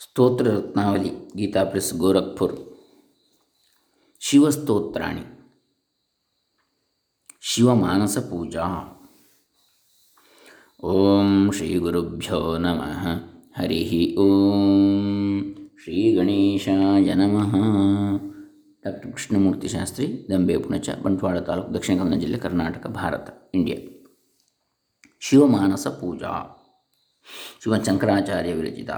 ಸ್ತೋತ್ರ ರತ್ನಾವಲಿ ಗೀತಾ ಪ್ರೆಸ್ ಗೋರಖ್ಪುರ್ ಶಿವಸ್ತೋತ್ರಾಣಿ ಶಿವಮಾನಸ ಪೂಜಾ ಓಂ ಶ್ರೀ ಗುರುಭ್ಯೋ ನಮಃ ಹರಿ ಓಂ ಶ್ರೀ ಗಣೇಶಾಯ ನಮಃ ಡಾಕ್ಟರ್ ಕೃಷ್ಣಮೂರ್ತಿ ಶಾಸ್ತ್ರಿ ದಂಬೆ ಪುಣಚ ಬಂಟ್ವಾಳ ತಾಲೂಕು ದಕ್ಷಿಣ ಕನ್ನಡ ಜಿಲ್ಲೆ ಕರ್ನಾಟಕ ಭಾರತ ಇಂಡಿಯಾ ಶಿವಮಾನಸ ಪೂಜಾ ಶಿವಶಂಕರಾಚಾರ್ಯ ವಿರಚಿತ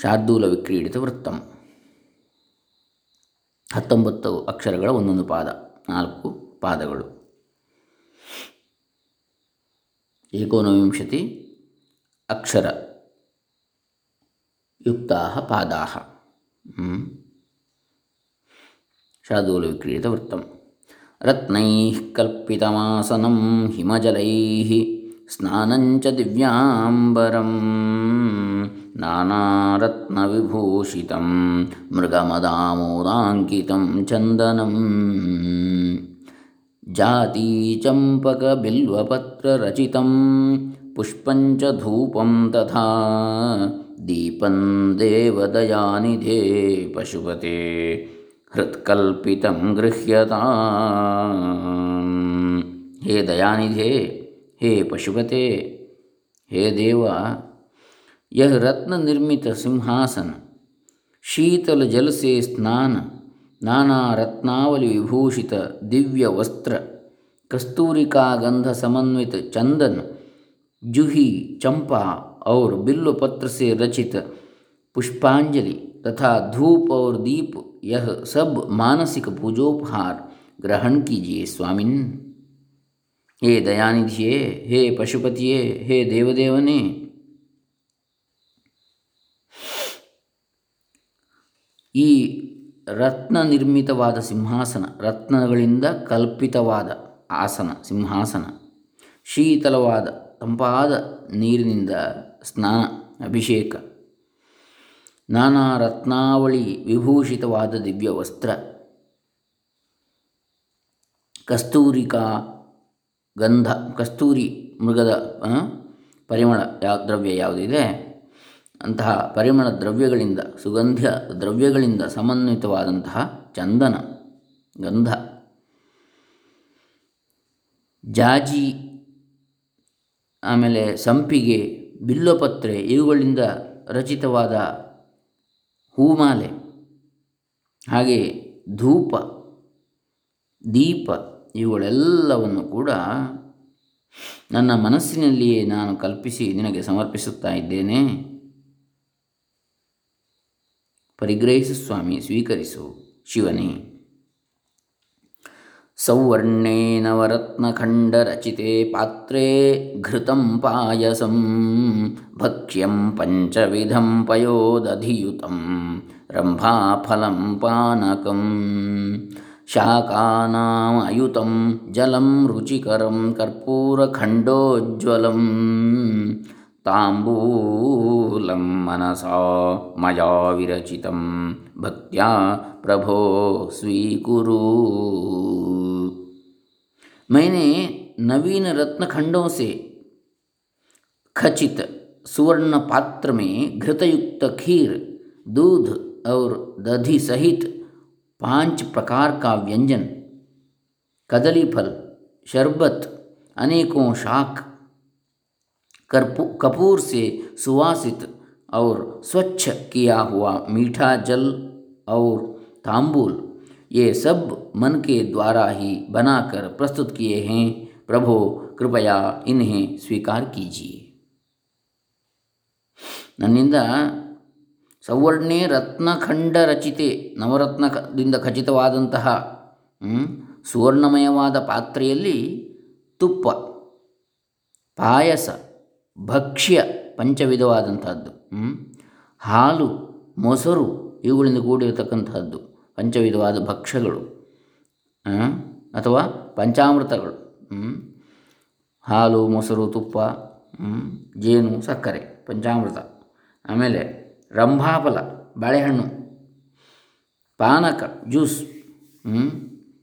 ಶಾರ್ದೂಲ ವಿಕ್ರೀಡಿತ ವೃತ್ತಂ ಹತ್ತೊಂಬತ್ತು ಅಕ್ಷರಗಳ ಒಂದೊಂದು ಪಾದ, ನಾಲ್ಕು ಪಾದಗಳು. ಏಕೋನವಿಂಶತಿ ಅಕ್ಷರ ಯುಕ್ತಾ ಪಾದಾ ಶಾರ್ದೂಲ ವಿಕ್ರೀಡಿತ ವೃತ್ತ ರತ್ನೈ ಕಲ್ಪಿತಮಾಸನಂ ಹಿಮಜಲೈ ಸ್ನಾನಂಚ ದಿವ್ಯಾಂಬರಂ. नानारत्नविभूषितं, मृगमदामोदाङ्कितं चन्दनं। जातीचम्पकबिल्वपत्ररचितं पुष्पं धूपं तथा दीपं देवदयानिधे पशुपते, हृत्कल्पितं गृह्यता। हे दयानिधे, हे पशुपते, हे देव यह रत्न निर्मित सिंहासन शीतल जल से स्नान नाना रत्नावली विभूषित दिव्य वस्त्र कस्तूरी का गंध समन्वित चंदन जूही चंपा और बिल्व पत्र से रचित पुष्पांजलि तथा धूप और दीप यह सब मानसिक पूजोपहार ग्रहण कीजिए स्वामिन हे दयानिधिये हे पशुपतिये हे देवदेवने ಈ ರತ್ನ ನಿರ್ಮಿತವಾದ ಸಿಂಹಾಸನ, ರತ್ನಗಳಿಂದ ಕಲ್ಪಿತವಾದ ಆಸನ, ಸಿಂಹಾಸನ, ಶೀತಲವಾದ, ತಂಪಾದ ನೀರಿನಿಂದ ಸ್ನಾನ, ಅಭಿಷೇಕ, ನಾನಾ ರತ್ನಾವಳಿ ವಿಭೂಷಿತವಾದ ದಿವ್ಯ ವಸ್ತ್ರ ಕಸ್ತೂರಿಕಾ ಗಂಧ, ಕಸ್ತೂರಿ ಮೃಗದ ಪರಿಮಳ ಯಾವ ದ್ರವ್ಯ ಯಾವುದಿದೆ? ಅಂತಹ ಪರಿಮಳ ದ್ರವ್ಯಗಳಿಂದ ಸುಗಂಧ ದ್ರವ್ಯಗಳಿಂದ ಸಮನ್ವಿತವಾದಂತಹ ಚಂದನ ಗಂಧ. ಜಾಜಿ, ಆಮೇಲೆ ಸಂಪಿಗೆ, ಬಿಲ್ಲೋಪತ್ರೆ ಇವುಗಳಿಂದ ರಚಿತವಾದ ಹೂಮಾಲೆ, ಹಾಗೆ ಧೂಪ, ದೀಪ ಇವುಗಳೆಲ್ಲವನ್ನು ಕೂಡ ನನ್ನ ಮನಸ್ಸಿನಲ್ಲಿಯೇ ನಾನು ಕಲ್ಪಿಸಿ ನಿನಗೆ ಸಮರ್ಪಿಸುತ್ತಾ ಇದ್ದೇನೆ. ಪರಿಗ್ರಹಿಸು ಸ್ವಾಮಿ, ಸ್ವೀಕರಿಸು ಶಿವನೇ. ಸೌವರ್ಣೇ ನವರತ್ನಖಂಡರಚಿತೆ ಪಾತ್ರೇ ಘೃತಂ ಪಾಯಸಂ, ಭಕ್ಷ್ಯಂ ಪಂಚವಿಧಂ ಪಯೋದಧಿಯುತಂ, ರಂಭಾಫಲಂ ಪಾನಕಂ ಶಾಕಾನಾಮಯುತಂ ಜಲಂ ರುಚಿಕರಂ, ಕರ್ಪೂರಖಂಡೋಜ್ವಲಂ ताम्बूलं मनसा मया विरचितं भक्त्या प्रभो स्वीकुरु। मैंने नवीन रत्न खंडों से खचित सुवर्ण पात्र में घृतयुक्त खीर, दूध और दधि सहित पाँच प्रकार का व्यंजन कदली फल शरबत, अनेकों शाक कर्पू कपूर से सुवासित और स्वच्छ किया हुआ मीठा जल और तांबूल ये सब मन के द्वारा ही बनाकर प्रस्तुत किए हैं प्रभो कृपया इन्हें ಸ್ವೀಕಾರ ಕೀಜಿಯೆ ನನ್ನಿಂದ ಸೌವರ್ಣೆ ರತ್ನಖಂಡ ರಚಿತೆ ನವರತ್ನದಿಂದ ಖಚಿತವಾದಂತಹ ಸುವರ್ಣಮಯವಾದ ಪಾತ್ರೆಯಲ್ಲಿ ತುಪ್ಪ ಪಾಯಸ ಭಕ್ಷ್ಯ ಪಂಚವಿಧವಾದಂಥದ್ದು ಹಾಲು, ಮೊಸರು ಇವುಗಳಿಂದ ಕೂಡಿರತಕ್ಕಂತಹದ್ದು ಪಂಚವಿಧವಾದ ಭಕ್ಷ್ಯಗಳು ಅಥವಾ ಪಂಚಾಮೃತಗಳು ಹಾಲು, ಮೊಸರು, ತುಪ್ಪ ಜೇನು, ಸಕ್ಕರೆ, ಪಂಚಾಮೃತ. ಆಮೇಲೆ ರಂಭಾಫಲ, ಬಾಳೆಹಣ್ಣು, ಪಾನಕ, ಜ್ಯೂಸ್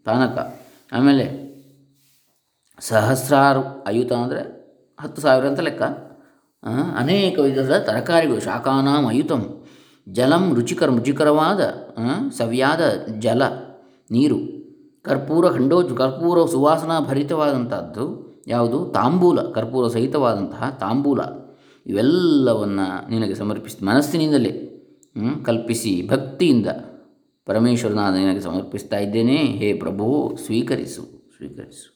ಪಾನಕ. ಆಮೇಲೆ ಸಹಸ್ರಾರು ಅಯುತ ಅಂದರೆ ಹತ್ತು ಸಾವಿರ ಅಂತ ಲೆಕ್ಕ. ಅನೇಕ ವಿಧದ ತರಕಾರಿಗಳು, ಶಾಖಾನಾಂ ಅಯುತಂ. ಜಲಂ ರುಚಿಕರ ರುಚಿಕರವಾದ ಸವ್ಯಾದ ಜಲ, ನೀರು. ಕರ್ಪೂರ ಖಂಡೋಜ್, ಕರ್ಪೂರ ಸುವಾಸನಾ ಭರಿತವಾದಂಥದ್ದು ಯಾವುದು? ತಾಂಬೂಲ, ಕರ್ಪೂರ ಸಹಿತವಾದಂತಹ ತಾಂಬೂಲ. ಇವೆಲ್ಲವನ್ನು ನಿನಗೆ ಸಮರ್ಪಿಸಿ, ಮನಸ್ಸಿನಿಂದಲೇ ಕಲ್ಪಿಸಿ, ಭಕ್ತಿಯಿಂದ ಪರಮೇಶ್ವರನಾದ ನಿನಗೆ ಸಮರ್ಪಿಸ್ತಾ ಇದ್ದೇನೆ. ಹೇ ಪ್ರಭು, ಸ್ವೀಕರಿಸು ಸ್ವೀಕರಿಸು.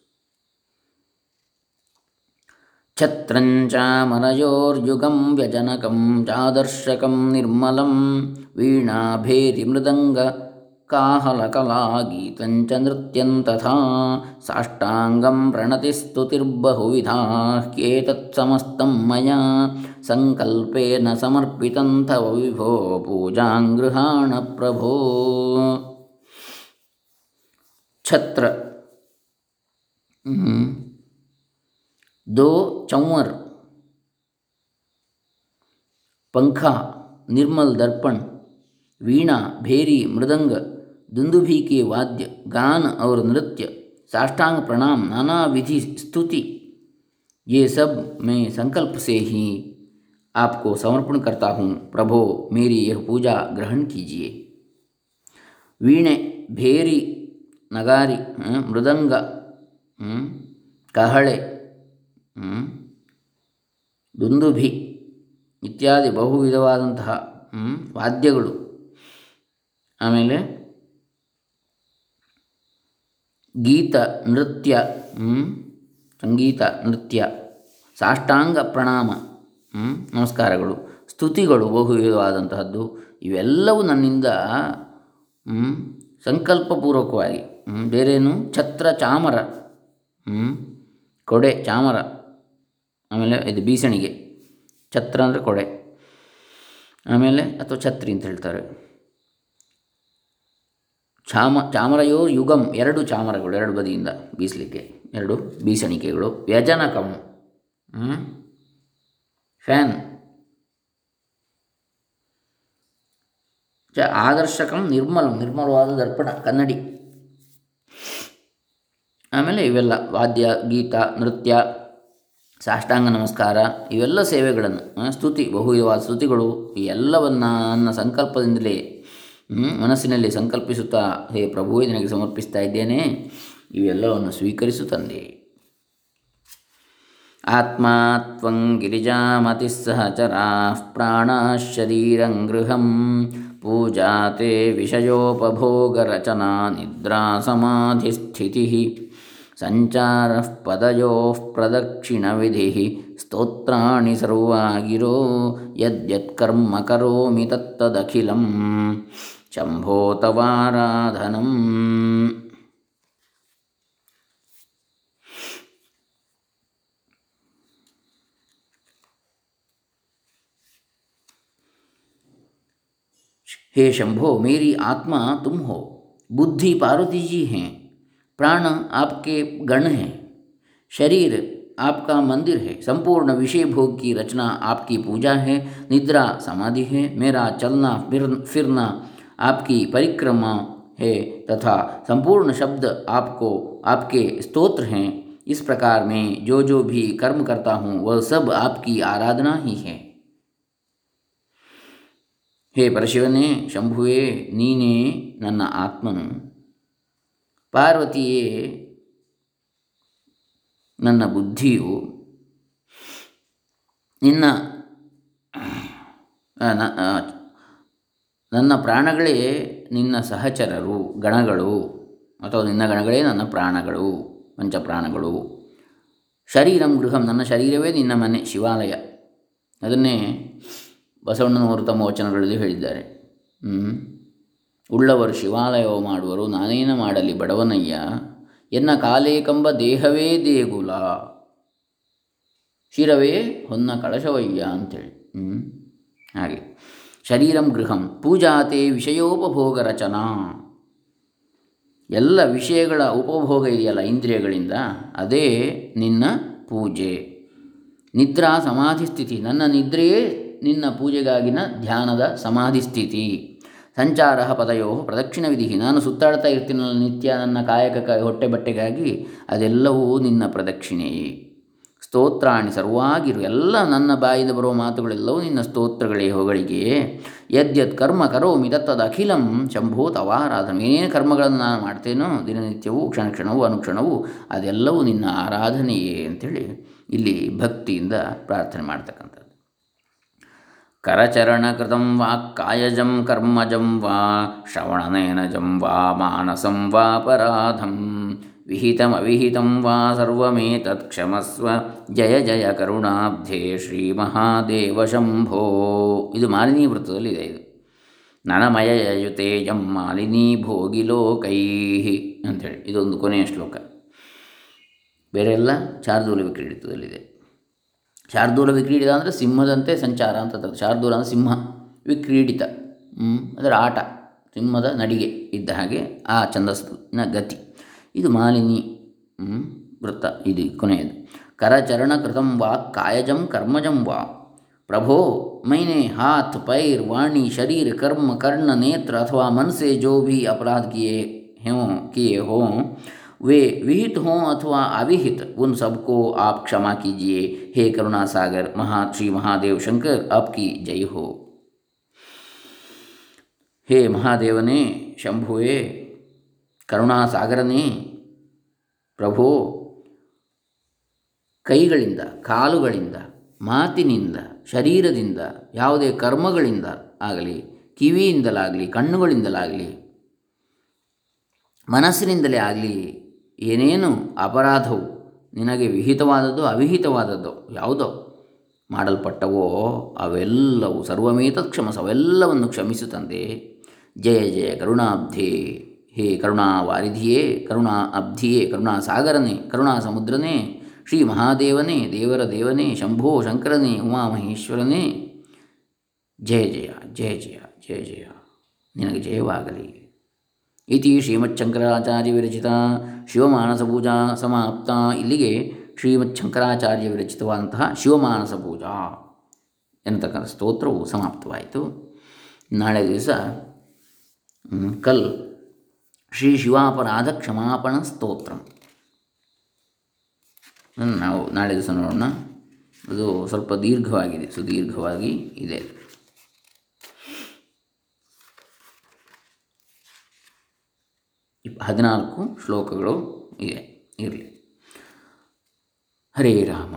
छत्रञ्चामनयोर्युगं व्यजनकं चादर्शकं निर्मलं वीणाभेरिमृदङ्गकाहलकलागीतञ्च नृत्यं तथा साष्टाङ्गं प्रणतिस्तुतिर्बहुविधाः ह्येतत्समस्तं मया सङ्कल्पेन समर्पितं तव विभो पूजां गृहाण प्रभो। छत्र। हम्म। दो चंवर, पंखा, निर्मल दर्पण, वीणा, भेरी, मृदंग, दुंदुभी के वाद्य, गान और नृत्य, साष्टांग प्रणाम, नाना विधि स्तुति। ये सब मैं संकल्प से ही आपको समर्पण करता हूँ। प्रभो, मेरी यह पूजा ग्रहण कीजिए। वीणे, भेरी, नगारी मृदंग कहड़े ದುಂದುಭಿ ಇತ್ಯಾದಿ ಬಹು ವಿಧವಾದಂತಹ ವಾದ್ಯಗಳು. ಆಮೇಲೆ ಗೀತ, ನೃತ್ಯ ಸಂಗೀತ, ನೃತ್ಯ, ಸಾಷ್ಟಾಂಗ ಪ್ರಣಾಮ ನಮಸ್ಕಾರಗಳು, ಸ್ತುತಿಗಳು ಬಹು ವಿಧವಾದಂತಹದ್ದು, ಇವೆಲ್ಲವೂ ನನ್ನಿಂದ ಸಂಕಲ್ಪಪೂರ್ವಕವಾಗಿ ಬೇರೇನು, ಛತ್ರ ಚಾಮರ ಕೊಡೆ ಚಾಮರ ಆಮೇಲೆ ಇದು ಬೀಸಣಿಗೆ. ಛತ್ರ ಅಂದರೆ ಕೊಡೆ. ಆಮೇಲೆ ಅಥವಾ ಛತ್ರಿ ಅಂತ ಹೇಳ್ತಾರೆ. ಚಾಮ, ಚಾಮರಯೋ ಯುಗಂ ಎರಡು ಚಾಮರಗಳು ಎರಡು ಬದಿಯಿಂದ ಬೀಸಲಿಕ್ಕೆ. ಎರಡು ಬೀಸಣಿಕೆಗಳು. ವ್ಯಜನಕಂ? ಫ್ಯಾನ್. ಚ, ಆದರ್ಶಕಂ ನಿರ್ಮಲ, ನಿರ್ಮಲವಾದ ದರ್ಪಣ, ಕನ್ನಡಿ. ಆಮೇಲೆ ಇವೆಲ್ಲ ವಾದ್ಯ, ಗೀತ, ನೃತ್ಯ. ಸಾಷ್ಟಾಂಗ ನಮಸ್ಕಾರ, ಇವೆಲ್ಲ ಸೇವೆಗಳನ್ನು ಸ್ತುತಿ, ಬಹುವಿಧವಾದ ಸ್ತುತಿಗಳು, ಈ ಎಲ್ಲವನ್ನು ನನ್ನ ಸಂಕಲ್ಪದಿಂದಲೇ ಮನಸ್ಸಿನಲ್ಲಿ ಸಂಕಲ್ಪಿಸುತ್ತಾ, ಹೇ ಪ್ರಭುವೇ ನಿನಗೆ ಸಮರ್ಪಿಸ್ತಾ ಇದ್ದೇನೆ, ಇವೆಲ್ಲವನ್ನು ಸ್ವೀಕರಿಸು ತಂದೆ. ಆತ್ಮಾ ತ್ವಂ ಸಹ ಸಹಚರಾಃ ಪ್ರಾಣಾಃ ಶರೀರಂ ಗೃಹಂ, ಪೂಜಾತೆ ವಿಷಯೋಪಭೋಗ ರಚನಾ ನಿದ್ರಾ ಸಮಾಧಿಸ್ಥಿತಿಃ. ಸಂಚಾರಃ सञ्चारः पदयोः प्रदक्षिणविधिः स्तोत्राणि सर्वागिरो, यद्यत्कर्म करोमि तत्तदखिलं शम्भो तवाराधनम् हे शंभो, मेरी आत्मा तुम हो। बुद्धि पार्वती जी हैं। प्राण आपके गण हैं शरीर आपका मंदिर है संपूर्ण विषय भोग की रचना आपकी पूजा है निद्रा समाधि है मेरा चलना फिर फिरना आपकी परिक्रमा है तथा संपूर्ण शब्द आपको आपके स्तोत्र हैं इस प्रकार मैं जो जो भी कर्म करता हूँ वह सब आपकी आराधना ही है ಹೇ ಪರಶಿವನೇ ಶಂಭುವೇ ನೀನೇ ನನ್ನ ಆತ್ಮನು ಪಾರ್ವತಿಯೇ, ನನ್ನ ಬುದ್ಧಿಯು ನಿನ್ನ ನನ್ನ ಪ್ರಾಣಗಳೇ ನಿನ್ನ ಸಹಚರರು, ಗಣಗಳು, ಅಥವಾ ನಿನ್ನ ಗಣಗಳೇ ನನ್ನ ಪ್ರಾಣಗಳು, ಪಂಚಪ್ರಾಣಗಳು. ಶರೀರಂ ಗೃಹಂ, ನನ್ನ ಶರೀರವೇ ನಿನ್ನ ಮನೆ, ಶಿವಾಲಯ. ಅದನ್ನೇ ಬಸವಣ್ಣನವರು ತಮ್ಮ ವಚನಗಳಲ್ಲಿ ಹೇಳಿದ್ದಾರೆ. ಉಳ್ಳವರು ಶಿವಾಲಯವ ಮಾಡುವರು, ನಾನೇನ ಮಾಡಲಿ ಬಡವನಯ್ಯ? ಎನ್ನ ಕಾಲೇಕಂಬ ದೇಹವೇ ದೇಗುಲ. ಶಿರವೇ ಹೊನ್ನ ಕಳಶವಯ್ಯ ಅಂಥೇಳಿ ಹ್ಞೂ ಹಾಗೆ. ಶರೀರಂ ಗೃಹಂ ಪೂಜಾತೆ ವಿಷಯೋಪಭೋಗ ರಚನಾ. ಎಲ್ಲ ವಿಷಯಗಳ ಉಪಭೋಗ ಇದೆಯಲ್ಲ ಇಂದ್ರಿಯಗಳಿಂದ, ಅದೇ ನಿನ್ನ ಪೂಜೆ. ನಿದ್ರಾ ಸಮಾಧಿ ಸ್ಥಿತಿ ನನ್ನ ನಿದ್ರೆಯೇ ನಿನ್ನ ಪೂಜೆಗಾಗಿನ ಧ್ಯಾನದ ಸಮಾಧಿ ಸ್ಥಿತಿ ಸಂಚಾರ ಪದಯೋ ಪ್ರದಕ್ಷಿಣ ವಿಧಿ ನಾನು ಸುತ್ತಾಡ್ತಾ ಇರ್ತೀನಲ್ಲ ನಿತ್ಯ ನನ್ನ ಕಾಯಕ ಹೊಟ್ಟೆ ಬಟ್ಟೆಗಾಗಿ, ಅದೆಲ್ಲವೂ ನಿನ್ನ ಪ್ರದಕ್ಷಿಣೆಯೇ. ಸ್ತೋತ್ರಾಣಿ ಸರ್ವಾಗಿರು. ಎಲ್ಲ ನನ್ನ ಬಾಯಿಂದ ಬರುವ ಮಾತುಗಳೆಲ್ಲವೂ ನಿನ್ನ ಸ್ತೋತ್ರಗಳೇ ಹೊಗಳಿಗೆ. ಯದ್ಯತ್ ಕರ್ಮ ಕರೋಮಿ ತತ್ತದ ಅಖಿಲಂ. ಶಂಭೋ ತವಾರಾಧನೆ ಏನೇನು ಕರ್ಮಗಳನ್ನು ನಾನು ಮಾಡ್ತೇನೋ ದಿನನಿತ್ಯವೂ, ಕ್ಷಣ ಕ್ಷಣವೂ, ಅನುಕ್ಷಣವೂ, ಅದೆಲ್ಲವೂ ನಿನ್ನ ಆರಾಧನೆಯೇ ಅಂಥೇಳಿ ಇಲ್ಲಿ ಭಕ್ತಿಯಿಂದ ಪ್ರಾರ್ಥನೆ ಮಾಡ್ತಕ್ಕಂಥದ್ದು. ಕಾಯಜಂ ಕರ್ಮಜಂ ವಾ ಶ್ರವಣನಯನಜಂ ವಾ ಮಾನಸಂ ವಾಪರಾಧಂ ವಿಹಿತಮವಿಹಿತಂ ವಾ ಸರ್ವಮೇತತ್ ಕ್ಷಮಸ್ವ ಜಯ ಜಯ ಕರುಣಾಬ್ಧೆ ಶ್ರೀ ಮಹಾದೇವ ಶಂಭೋ ಇದು ಮಾಲಿನಿ ವೃತ್ತದಲ್ಲಿದೆ ಇದು ನನಮಯಯುತೇಯಂ ಮಾಲಿನಿ ಭೋಗಿಲೋಕೈ ಅಂಥೇಳಿ. ಇದೊಂದು ಕೊನೆಯ ಶ್ಲೋಕ. ಬೇರೆಲ್ಲ ಶಾರ್ದೂಲ ವಿಕ್ರೀಡಿತದಲ್ಲಿದೆ ಶಾರ್ದೂಲ ವಿಕ್ರೀಡಿತ ಅಂದರೆ ಸಿಂಹದಂತೆ ಸಂಚಾರ ಅಂತ ಶಾರ್ದೂಲ ಅಂದರೆ ಸಿಂಹ, ವಿಕ್ರೀಡಿತ. ಅದರ ಆಟ, ಸಿಂಹದ ನಡಿಗೆ ಇದ್ದ ಹಾಗೆ ಆ ಛಂದಸ್ಸಿನ ಗತಿ. ಇದು ಮಾಲಿನಿ ವೃತ್ತ, ಇದು ಕೊನೆಯದು. ಕರಚರಣ ಕೃತಂ ವಾ, ಕಾಯಜಂ ಕರ್ಮಜಂ ವಾ. ಪ್ರಭೋ, ಮೈನೆ ಹಾತ್ ಪೈರ್ ವಾಣಿ ಶರೀರ ಕರ್ಮ ಕರ್ಣ ನೇತ್ರ ಅಥವಾ ಮನಸೆ ಜೋ ಭಿ ಅಪರಾಧ ಕಿಯೇ ಹೋ ಕಿಯೇ ಹೋ. वे विहित हों अथवा अविहित उन सबको आप क्षमा कीजिए हे करुणा सागर महा श्री महादेव शंकर आपकी जय हो ಹೇ ಮಹಾದೇವನೇ ಶಂಭುವೇ ಕರುಣಾಸಾಗರನೇ ಪ್ರಭೋ ಕೈಗಳಿಂದ ಕಾಲುಗಳಿಂದ ಮಾತಿನಿಂದ ಶರೀರದಿಂದ ಯಾವುದೇ ಕರ್ಮಗಳಿಂದ ಆಗಲಿ ಕಿವಿಯಿಂದಲಾಗಲಿ ಕಣ್ಣುಗಳಿಂದಲಾಗಲಿ ಮನಸ್ಸಿನಿಂದಲೇ ಆಗಲಿ ಏನೇನು ಅಪರಾಧವು ನಿನಗೆ ವಿಹಿತವಾದದ್ದು, ಅವಿಹಿತವಾದದ್ದು ಯಾವುದೋ ಮಾಡಲ್ಪಟ್ಟವೋ ಅವೆಲ್ಲವೂ ಸರ್ವಮೇತ ಕ್ಷಮಸ ಅವೆಲ್ಲವನ್ನು ಕ್ಷಮಿಸುತ್ತಂತೆ. ಜಯ ಜಯ, ಕರುಣಾಬ್ಧಿ, ಹೇ ಕರುಣಾ ವಾರಿಧಿಯೇ ಕರುಣಾ ಅಬ್ಧಿಯೇ ಕರುಣಾ ಸಾಗರನೇ ಕರುಣಾ ಸಮುದ್ರನೇ ಶ್ರೀ ಮಹಾದೇವನೇ ದೇವರ ದೇವನೇ, ಶಂಭೋ ಶಂಕರನೇ, ಉಮಾಮಹೇಶ್ವರನೇ. ಜಯ ಜಯ ಜಯ ಜಯ ಜಯ ಜಯ, ನಿನಗೆ ಜಯವಾಗಲಿ. ಇತಿ ಶ್ರೀಮಚ್ಶಂಕರಾಚಾರ್ಯ ವಿರಚಿತ ಶಿವಮಾನಸ ಪೂಜಾ ಸಮಾಪ್ತ ಇಲ್ಲಿಗೆ ಶ್ರೀಮಚ್ಚಂಕರಾಚಾರ್ಯ ವಿರಚಿತವಾದಂತಹ ಶಿವಮಾನಸ ಪೂಜಾ ಎನ್ನತಕ್ಕಂಥ ಸ್ತೋತ್ರವು ಸಮಾಪ್ತವಾಯಿತು. ನಾಳೆ ದಿವಸ ಕಲ್ ಶ್ರೀ ಶಿವಾಪರಾಧ ಕ್ಷಮಾಪಣ ಸ್ತೋತ್ರ. ನಾವು ನಾಳೆ ದಿವಸ ನೋಡೋಣ. ಅದು ಸ್ವಲ್ಪ ದೀರ್ಘವಾಗಿದೆ, ಸುದೀರ್ಘವಾಗಿ ಇದೆ. ಹದಿನಾಲ್ಕು ಶ್ಲೋಕಗಳು ಇದೆ ಇರಲಿ. ಹರೇ ರಾಮ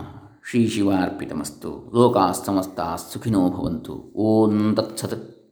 ಶ್ರೀ ಶಿವಾರ್ಪಿತಮಸ್ತು ಲೋಕಾಸ್ತಮಸ್ತಾ ಸುಖಿನೋ ಭವಂತು ಓಂ ತತ್ಸತ್.